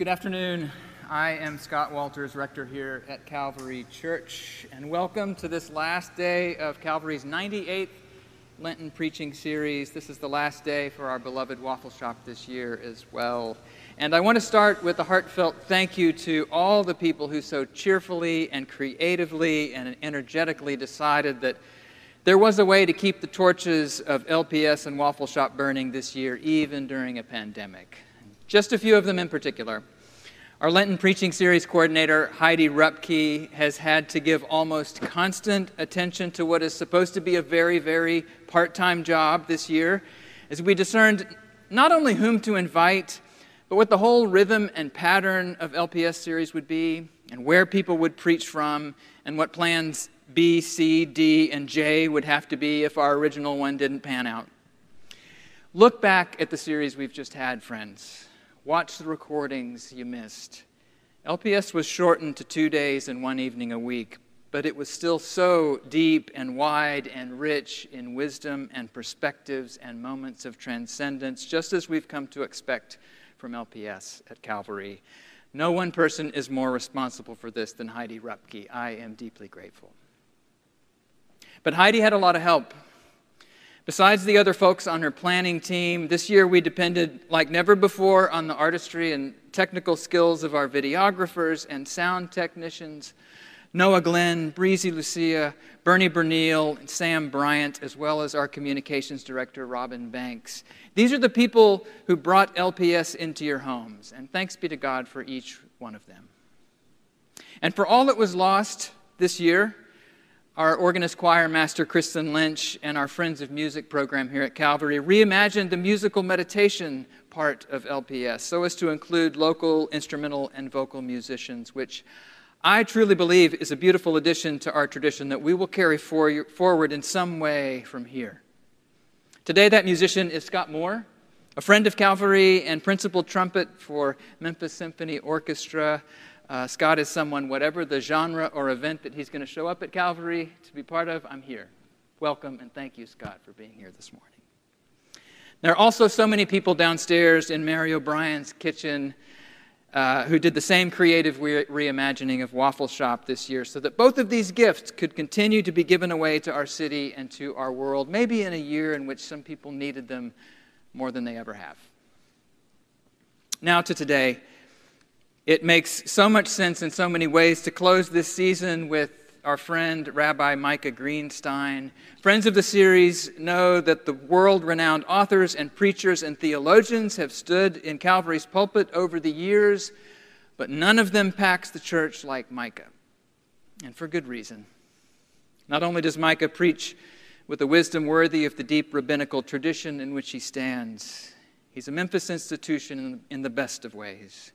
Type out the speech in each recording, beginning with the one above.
Good afternoon. I am Scott Walters, rector here at Calvary Church, and welcome to this last day of Calvary's 98th Lenten preaching series. This is the last day for our beloved waffle shop this year as well. And I want to start with a heartfelt thank you to all the people who so cheerfully and creatively and energetically decided that there was a way to keep the torches of LPS and Waffle Shop burning this year, even during a pandemic. Just a few of them in particular. Our Lenten preaching series coordinator, Heidi Rupke, has had to give almost constant attention to what is supposed to be a very, very part time job this year as we discerned not only whom to invite, but what the whole rhythm and pattern of LPS series would be, and where people would preach from, and what plans B, C, D, and J would have to be if our original one didn't pan out. Look back at the series we've just had, friends Watch the recordings you missed. LPS was shortened to two days and one evening a week, but it was still so deep and wide and rich in wisdom and perspectives and moments of transcendence, just as we've come to expect from LPS at Calvary. No one person is more responsible for this than Heidi Rupke. I am deeply grateful. But Heidi had a lot of help Besides the other folks on her planning team, this year we depended like never before on the artistry and technical skills of our videographers and sound technicians Noah Glenn, Breezy Lucia, Bernie Bernil, and Sam Bryant, as well as our communications director, Robin Banks. These are the people who brought LPS into your homes, and thanks be to God for each one of them. And for all that was lost this year, our organist choir master, Kristin Lensch, and our Friends of Music program here at Calvary reimagined the musical meditation part of LPS so as to include local instrumental and vocal musicians, which I truly believe is a beautiful addition to our tradition that we will carry for forward in some way from here. Today, that musician is Scott Moore, a friend of Calvary and principal trumpet for Memphis Symphony Orchestra. Uh, Scott is someone, whatever the genre or event that he's going to show up at Calvary to be part of, I'm here. Welcome and thank you, Scott, for being here this morning. There are also so many people downstairs in Mary O'Brien's kitchen uh, who did the same creative re- reimagining of Waffle Shop this year so that both of these gifts could continue to be given away to our city and to our world, maybe in a year in which some people needed them more than they ever have. Now to today. It makes so much sense in so many ways to close this season with our friend Rabbi Micah Greenstein. Friends of the series know that the world renowned authors and preachers and theologians have stood in Calvary's pulpit over the years, but none of them packs the church like Micah. And for good reason. Not only does Micah preach with a wisdom worthy of the deep rabbinical tradition in which he stands, he's a Memphis institution in the best of ways.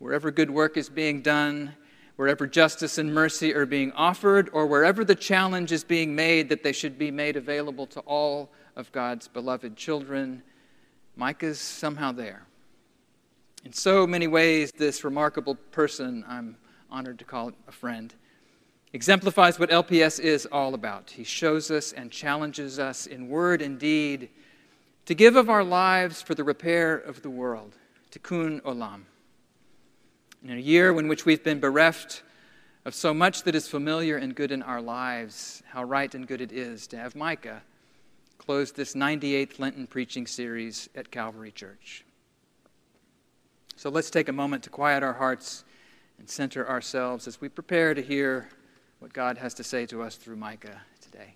Wherever good work is being done, wherever justice and mercy are being offered, or wherever the challenge is being made that they should be made available to all of God's beloved children, Micah's somehow there. In so many ways, this remarkable person, I'm honored to call a friend, exemplifies what LPS is all about. He shows us and challenges us in word and deed to give of our lives for the repair of the world, tikkun olam. In a year in which we've been bereft of so much that is familiar and good in our lives, how right and good it is to have Micah close this 98th Lenten preaching series at Calvary Church. So let's take a moment to quiet our hearts and center ourselves as we prepare to hear what God has to say to us through Micah today.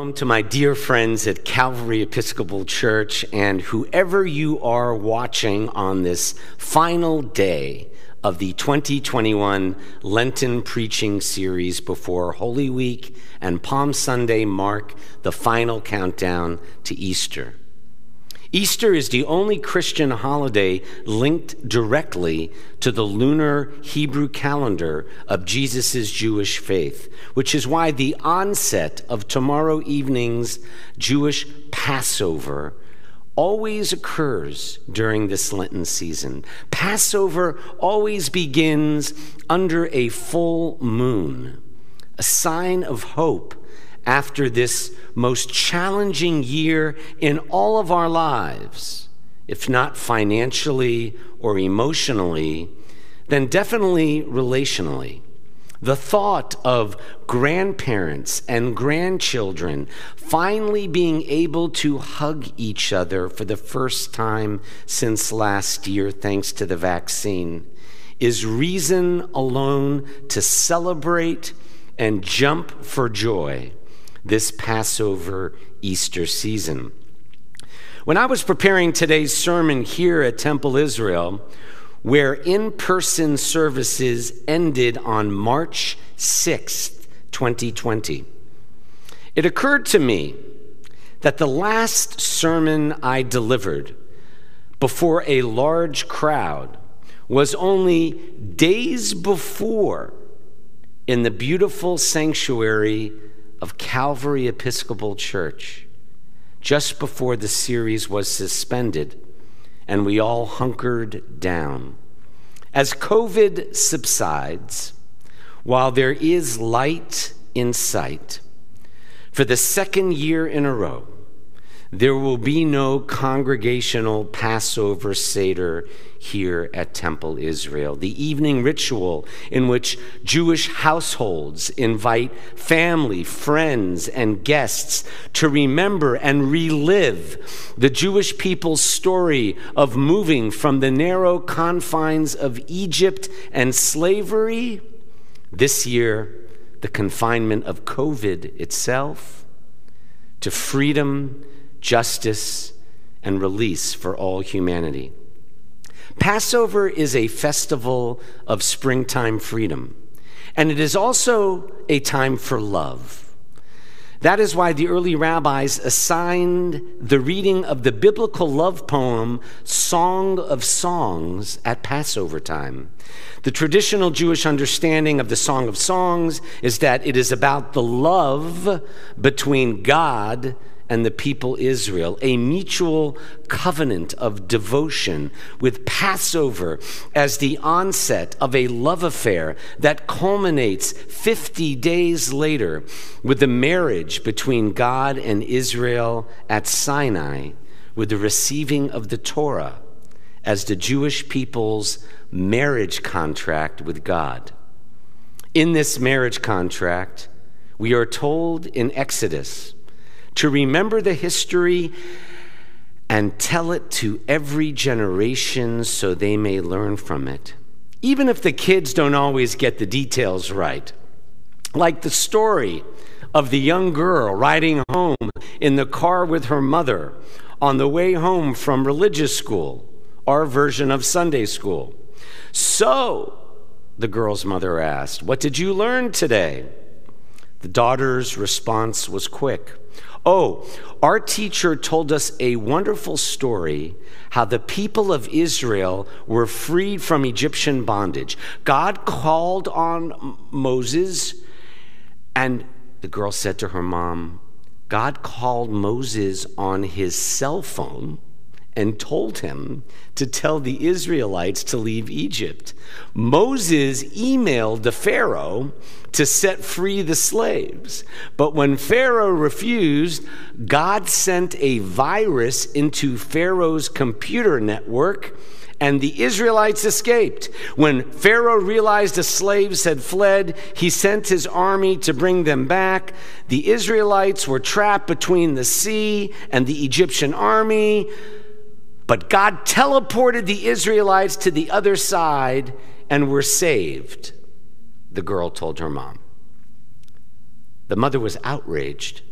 Shalom to my dear friends at Calvary Episcopal Church and whoever you are watching on this final day of the 2021 Lenten preaching series before Holy Week and Palm Sunday mark the final countdown to Easter. Easter is the only Christian holiday linked directly to the lunar Hebrew calendar of Jesus' Jewish faith, which is why the onset of tomorrow evening's Jewish Passover always occurs during this Lenten season. Passover always begins under a full moon, a sign of hope after this most challenging year in all of our lives, if not financially or emotionally, then definitely relationally. The thought of grandparents and grandchildren finally being able to hug each other for the first time since last year, thanks to the vaccine, is reason alone to celebrate and jump for joy this Passover Easter season. When I was preparing today's sermon here at Temple Israel, where in person services ended on March 6th, 2020, it occurred to me that the last sermon I delivered before a large crowd was only days before in the beautiful sanctuary of Calvary Episcopal Church just before the series was suspended and we all hunkered down. As COVID subsides, while there is light in sight, for the second year in a row, there will be no congregational Passover Seder here at Temple Israel. The evening ritual in which Jewish households invite family, friends, and guests to remember and relive the Jewish people's story of moving from the narrow confines of Egypt and slavery. This year, the confinement of COVID itself to freedom justice, and release for all humanity. Passover is a festival of springtime freedom, and it is also a time for love. That is why the early rabbis assigned the reading of the biblical love poem, Song of Songs, at Passover time. The traditional Jewish understanding of the Song of Songs is that it is about the love between God and the people Israel, a mutual covenant of devotion with Passover as the onset of a love affair that culminates 50 days later with the marriage between God and Israel at Sinai, with the receiving of the Torah as the Jewish people's marriage contract with God. In this marriage contract, we are told in Exodus to remember the history and tell it to every generation so they may learn from it. Even if the kids don't always get the details right. Like the story of the young girl riding home in the car with her mother on the way home from religious school, our version of Sunday school. So, the girl's mother asked, What did you learn today? The daughter's response was quick Oh, our teacher told us a wonderful story how the people of Israel were freed from Egyptian bondage. God called on Moses, and the girl said to her mom, God called Moses on his cell phone and told him to tell the Israelites to leave Egypt. Moses emailed the Pharaoh to set free the slaves. But when Pharaoh refused, God sent a virus into Pharaoh's computer network and the Israelites escaped. When Pharaoh realized the slaves had fled, he sent his army to bring them back. The Israelites were trapped between the sea and the Egyptian army. But God teleported the Israelites to the other side and were saved, the girl told her mom. The mother was outraged.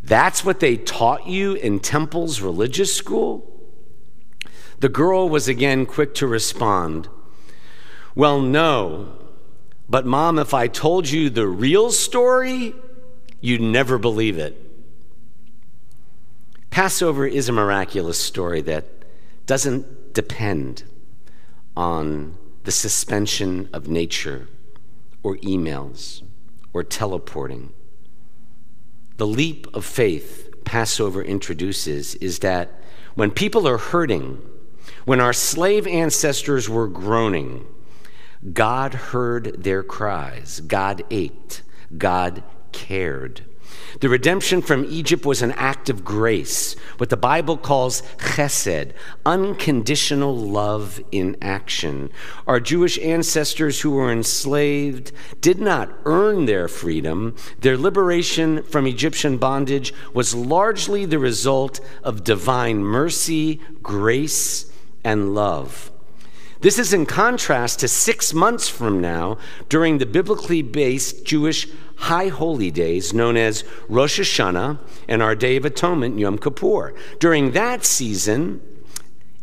That's what they taught you in Temple's religious school? The girl was again quick to respond, Well, no, but mom, if I told you the real story, you'd never believe it. Passover is a miraculous story that doesn't depend on the suspension of nature or emails or teleporting. The leap of faith Passover introduces is that when people are hurting, when our slave ancestors were groaning, God heard their cries, God ached, God cared. The redemption from Egypt was an act of grace, what the Bible calls chesed, unconditional love in action. Our Jewish ancestors who were enslaved did not earn their freedom. Their liberation from Egyptian bondage was largely the result of divine mercy, grace, and love. This is in contrast to six months from now, during the biblically based Jewish high holy days known as Rosh Hashanah and our Day of Atonement, Yom Kippur. During that season,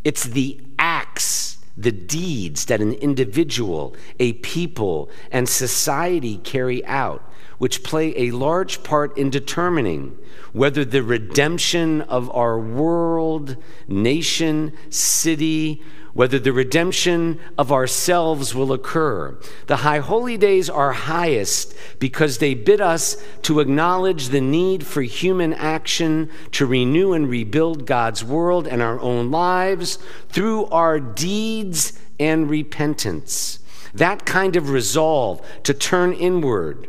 it's the acts, the deeds that an individual, a people, and society carry out which play a large part in determining whether the redemption of our world, nation, city, whether the redemption of ourselves will occur. The high holy days are highest because they bid us to acknowledge the need for human action to renew and rebuild God's world and our own lives through our deeds and repentance. That kind of resolve to turn inward,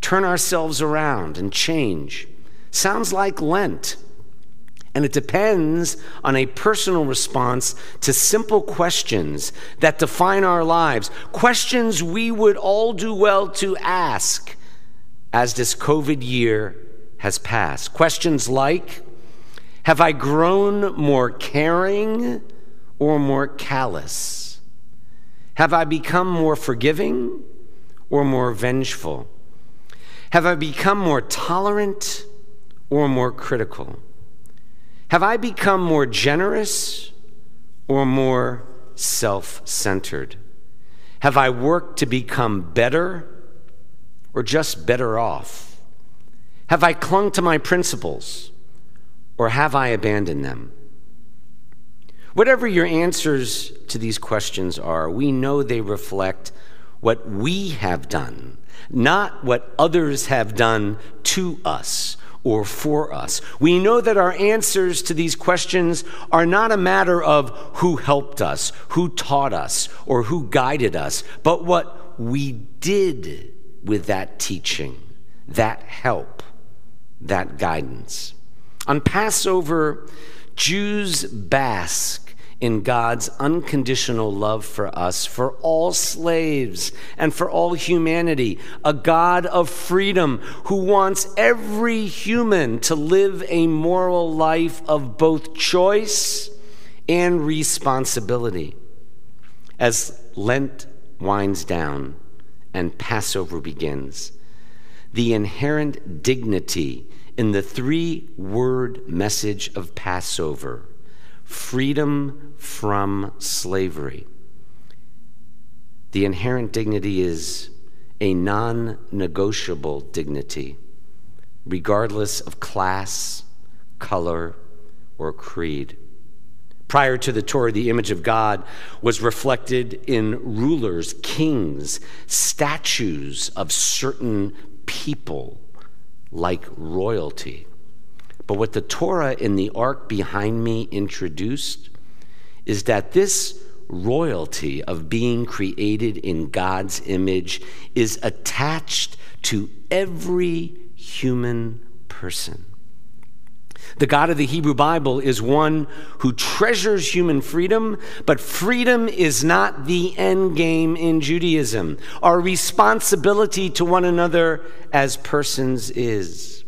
turn ourselves around, and change sounds like Lent. And it depends on a personal response to simple questions that define our lives, questions we would all do well to ask as this COVID year has passed. Questions like Have I grown more caring or more callous? Have I become more forgiving or more vengeful? Have I become more tolerant or more critical? Have I become more generous or more self centered? Have I worked to become better or just better off? Have I clung to my principles or have I abandoned them? Whatever your answers to these questions are, we know they reflect what we have done, not what others have done to us or for us. We know that our answers to these questions are not a matter of who helped us, who taught us, or who guided us, but what we did with that teaching, that help, that guidance. On Passover, Jews bask in God's unconditional love for us, for all slaves and for all humanity, a God of freedom who wants every human to live a moral life of both choice and responsibility. As Lent winds down and Passover begins, the inherent dignity in the three word message of Passover freedom from slavery. The inherent dignity is a non negotiable dignity, regardless of class, color, or creed. Prior to the Torah, the image of God was reflected in rulers, kings, statues of certain people, like royalty. But what the Torah in the ark behind me introduced is that this royalty of being created in God's image is attached to every human person. The God of the Hebrew Bible is one who treasures human freedom, but freedom is not the end game in Judaism. Our responsibility to one another as persons is.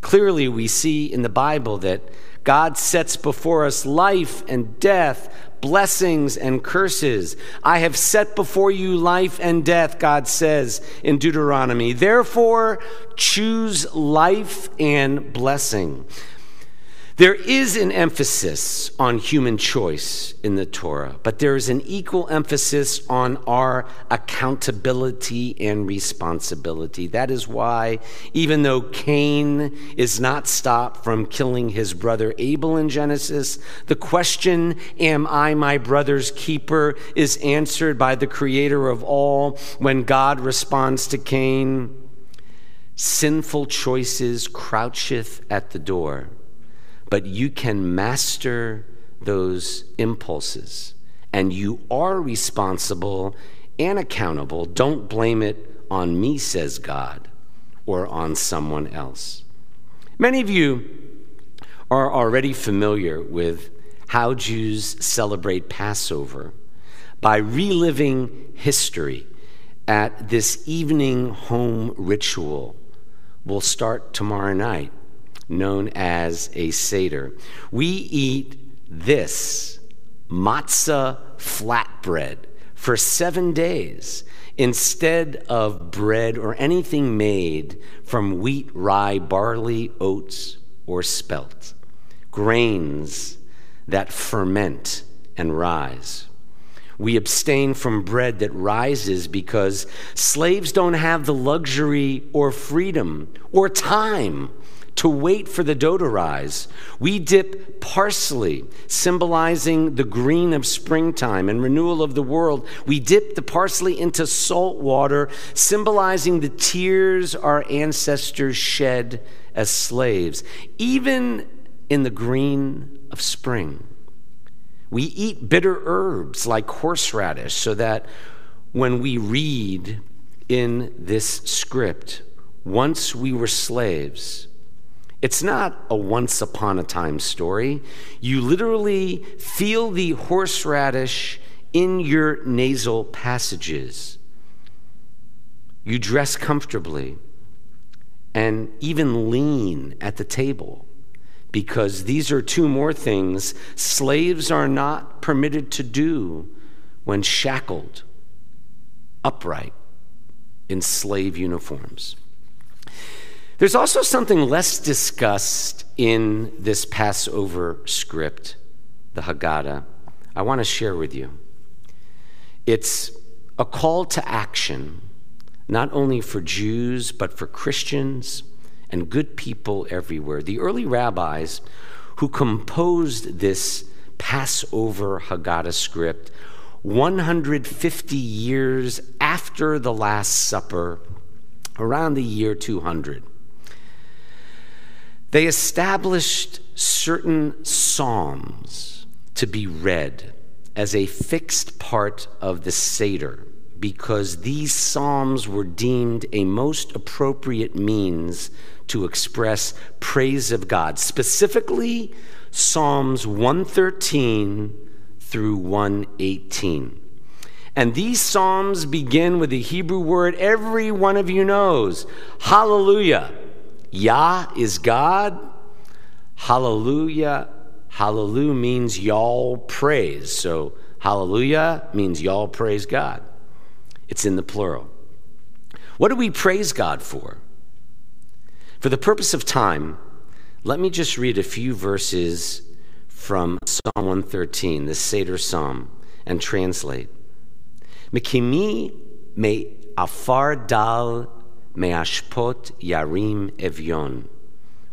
Clearly, we see in the Bible that God sets before us life and death, blessings and curses. I have set before you life and death, God says in Deuteronomy. Therefore, choose life and blessing. There is an emphasis on human choice in the Torah, but there is an equal emphasis on our accountability and responsibility. That is why, even though Cain is not stopped from killing his brother Abel in Genesis, the question, Am I my brother's keeper, is answered by the creator of all when God responds to Cain Sinful choices croucheth at the door but you can master those impulses. And you are responsible and accountable. Don't blame it on me, says God, or on someone else. Many of you are already familiar with how Jews celebrate Passover by reliving history at this evening home ritual. We'll start tomorrow night known as a Seder. We eat this matzah flatbread for seven days instead of bread or anything made from wheat, rye, barley, oats, or spelt, grains that ferment and rise. We abstain from bread that rises because slaves don't have the luxury or freedom or time to wait for the dough to rise. We dip parsley, symbolizing the green of springtime and renewal of the world. We dip the parsley into salt water, symbolizing the tears our ancestors shed as slaves, even in the green of spring. We eat bitter herbs like horseradish so that when we read in this script, once we were slaves, it's not a once upon a time story. You literally feel the horseradish in your nasal passages. You dress comfortably and even lean at the table because these are two more things slaves are not permitted to do when shackled upright in slave uniforms. There's also something less discussed in this Passover script, the Haggadah, I want to share with you. It's a call to action, not only for Jews, but for Christians and good people everywhere. The early rabbis who composed this Passover Haggadah script 150 years after the Last Supper, around the year 200, they established certain psalms to be read as a fixed part of the Seder because these psalms were deemed a most appropriate means to express praise of God, specifically Psalms 113 through 118. And these psalms begin with the Hebrew word every one of you knows hallelujah. Yah is God. Hallelujah. Hallelujah means y'all praise. So hallelujah means y'all praise God. It's in the plural. What do we praise God for? For the purpose of time, let me just read a few verses from Psalm 113, the Seder Psalm, and translate. Me afar dal Me'ashpot Yarim Evyon,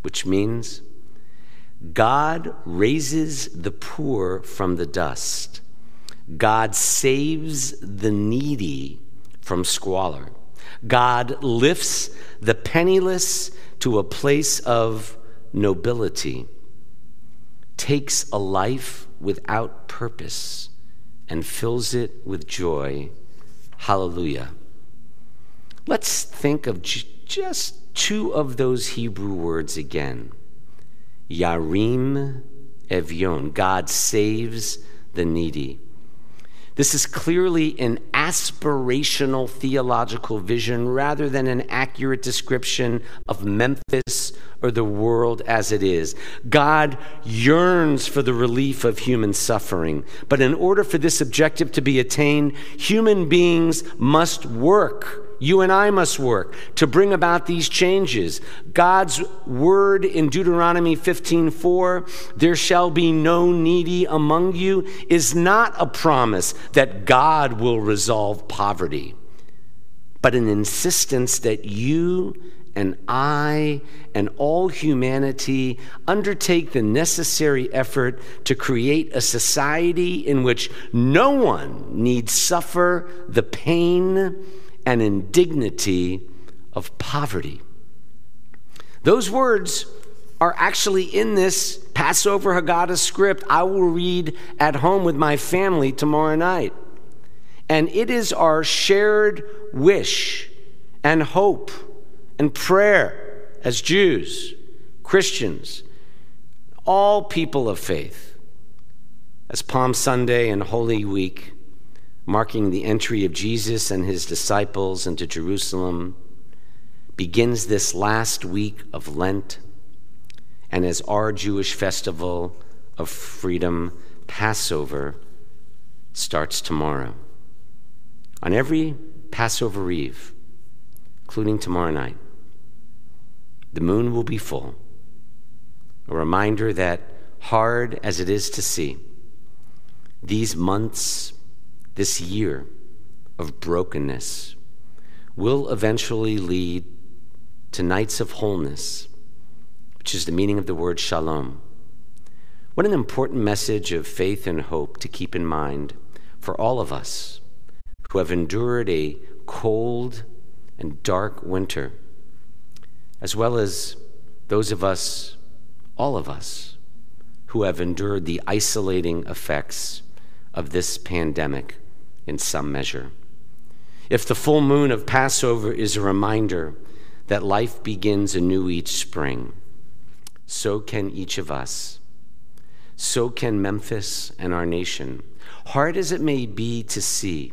which means God raises the poor from the dust. God saves the needy from squalor. God lifts the penniless to a place of nobility, takes a life without purpose, and fills it with joy. Hallelujah. Let's think of j- just two of those Hebrew words again Yarim Evyon, God saves the needy. This is clearly an aspirational theological vision rather than an accurate description of Memphis or the world as it is. God yearns for the relief of human suffering. But in order for this objective to be attained, human beings must work. You and I must work to bring about these changes. God's word in Deuteronomy 15:4, there shall be no needy among you, is not a promise that God will resolve poverty, but an insistence that you and I and all humanity undertake the necessary effort to create a society in which no one needs suffer the pain and indignity of poverty. Those words are actually in this Passover Haggadah script I will read at home with my family tomorrow night. And it is our shared wish and hope and prayer as Jews, Christians, all people of faith, as Palm Sunday and Holy Week, marking the entry of Jesus and his disciples into Jerusalem, begins this last week of Lent, and as our Jewish festival of freedom, Passover, starts tomorrow. On every Passover Eve, including tomorrow night, the moon will be full. A reminder that, hard as it is to see, these months, this year of brokenness, will eventually lead to nights of wholeness, which is the meaning of the word shalom. What an important message of faith and hope to keep in mind for all of us who have endured a cold and dark winter as well as those of us, all of us, who have endured the isolating effects of this pandemic in some measure. If the full moon of Passover is a reminder that life begins anew each spring, so can each of us. So can Memphis and our nation. Hard as it may be to see,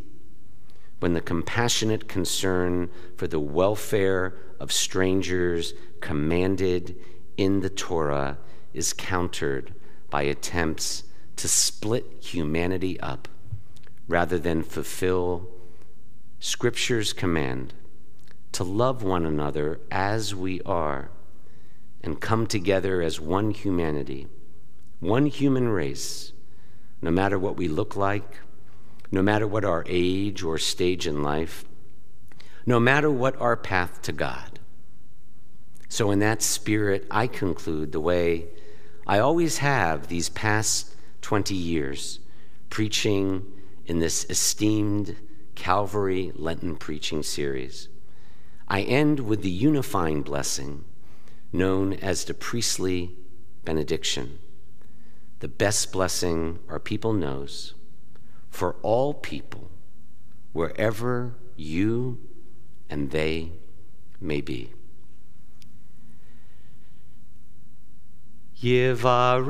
when the compassionate concern for the welfare of strangers commanded in the Torah is countered by attempts to split humanity up rather than fulfill Scripture's command to love one another as we are and come together as one humanity, one human race, no matter what we look like, no matter what our age or stage in life, no matter what our path to God. So, in that spirit, I conclude the way I always have these past 20 years preaching in this esteemed Calvary Lenten preaching series. I end with the unifying blessing known as the priestly benediction, the best blessing our people knows for all people, wherever you and they may be. Yivarechecha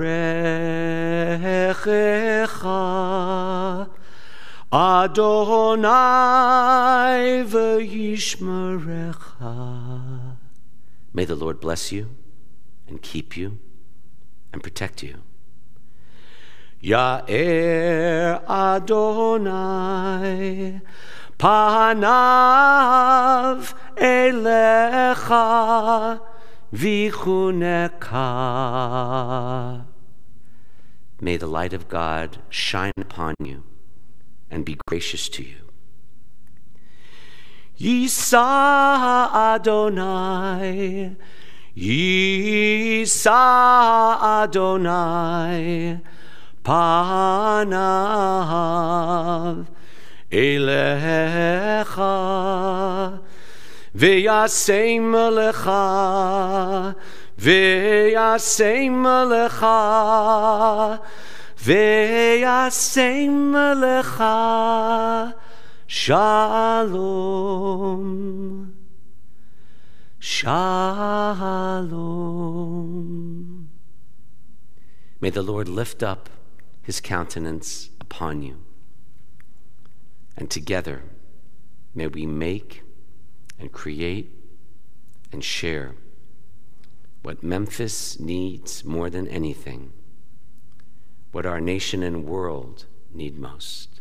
Adonai v'yishmerecha. May the Lord bless you and keep you and protect you. Ya'er Adonai panav elecha vichuneka. May the light of God shine upon you and be gracious to you. Yisa Adonai, Yisa Adonai, panav elecha v'yasem lecha lecha v'yasem lecha shalom shalom May the Lord lift up his countenance upon you. And together, may we make and create and share what Memphis needs more than anything, what our nation and world need most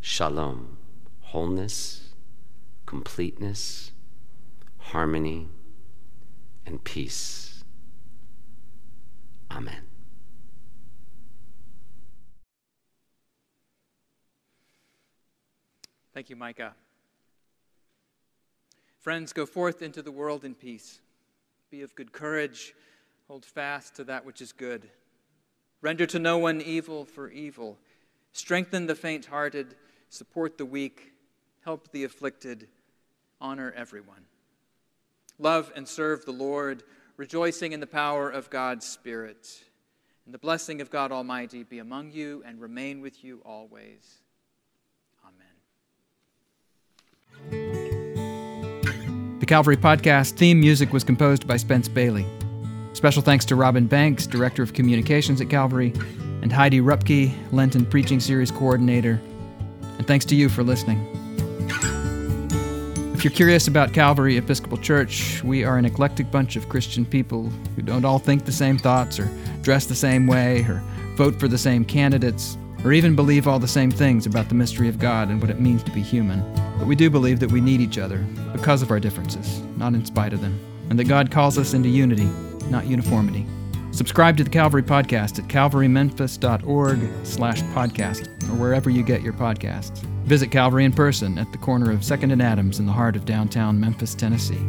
shalom, wholeness, completeness, harmony, and peace. Amen. Thank you, Micah. Friends, go forth into the world in peace. Be of good courage. Hold fast to that which is good. Render to no one evil for evil. Strengthen the faint hearted. Support the weak. Help the afflicted. Honor everyone. Love and serve the Lord, rejoicing in the power of God's Spirit. And the blessing of God Almighty be among you and remain with you always. Amen. The Calvary Podcast theme music was composed by Spence Bailey. Special thanks to Robin Banks, Director of Communications at Calvary, and Heidi Rupke, Lenten Preaching Series Coordinator. And thanks to you for listening. If you're curious about Calvary Episcopal Church, we are an eclectic bunch of Christian people who don't all think the same thoughts, or dress the same way, or vote for the same candidates, or even believe all the same things about the mystery of God and what it means to be human. But we do believe that we need each other because of our differences, not in spite of them, and that God calls us into unity, not uniformity. Subscribe to the Calvary Podcast at calvarymemphis.org slash podcast or wherever you get your podcasts. Visit Calvary in person at the corner of 2nd and Adams in the heart of downtown Memphis, Tennessee.